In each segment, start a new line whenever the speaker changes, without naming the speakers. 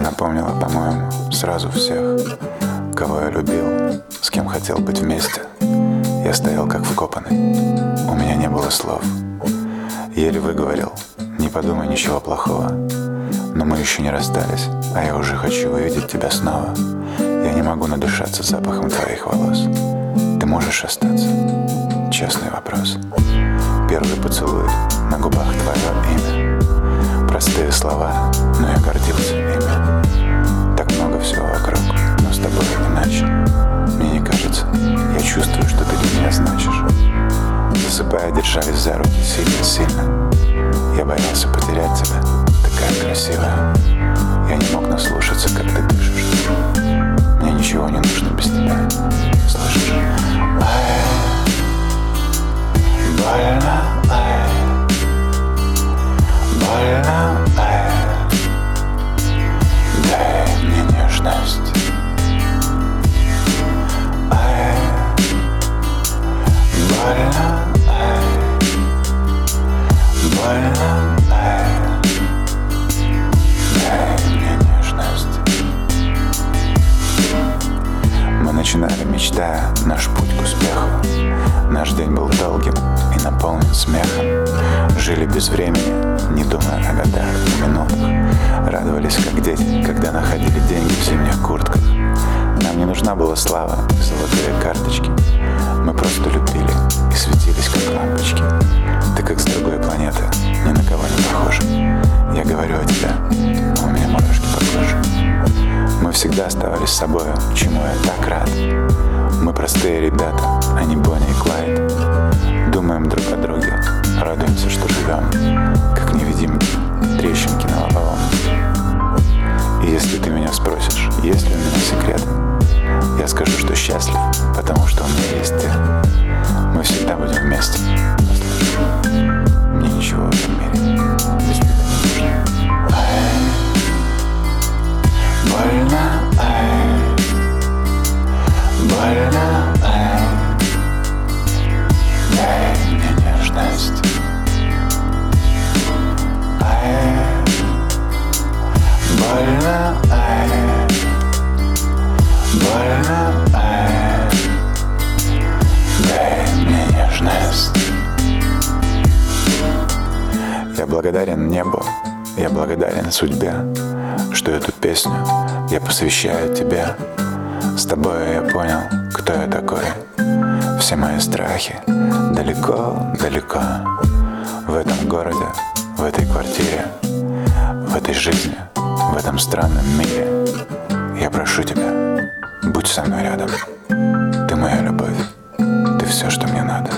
напомнила, по-моему, сразу всех, кого я любил, с кем хотел быть вместе. Я стоял как вкопанный, у меня не было слов. Еле выговорил, не подумай ничего плохого. Но мы еще не расстались, а я уже хочу увидеть тебя снова. Я не могу надышаться запахом твоих волос. Ты можешь остаться? Честный вопрос. Первый поцелуй, на губах твое имя. Простые слова, но я гордился ими. Так много всего вокруг, но с тобой иначе. Мне не кажется, я чувствую, что ты для меня значишь. Засыпая, держались за руки сильно-сильно. Я боялся потерять тебя, такая красивая. Я не мог наслушаться, как ты был долгим и наполнен смехом. Жили без времени, не думая о годах и минутах. Радовались, как дети, когда находили деньги в зимних куртках. Нам не нужна была слава и золотые карточки. Мы просто любили и светились, как лампочки. Ты как с другой планеты, ни на кого не похожа. Я говорю о тебе, всегда оставались собой, чему я так рад. Мы простые ребята, а не Бонни и Клайд. Думаем друг о друге, радуемся, что живем, как невидимки, трещинки на лобовом. И если ты меня спросишь, есть ли у меня секрет, я скажу, что счастлив, потому что у меня есть ты. Мы всегда будем вместе. благодарен небу, я благодарен судьбе, что эту песню я посвящаю тебе. С тобой я понял, кто я такой. Все мои страхи далеко-далеко. В этом городе, в этой квартире, в этой жизни, в этом странном мире. Я прошу тебя, будь со мной рядом. Ты моя любовь, ты все, что мне надо.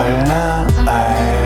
I am. I am.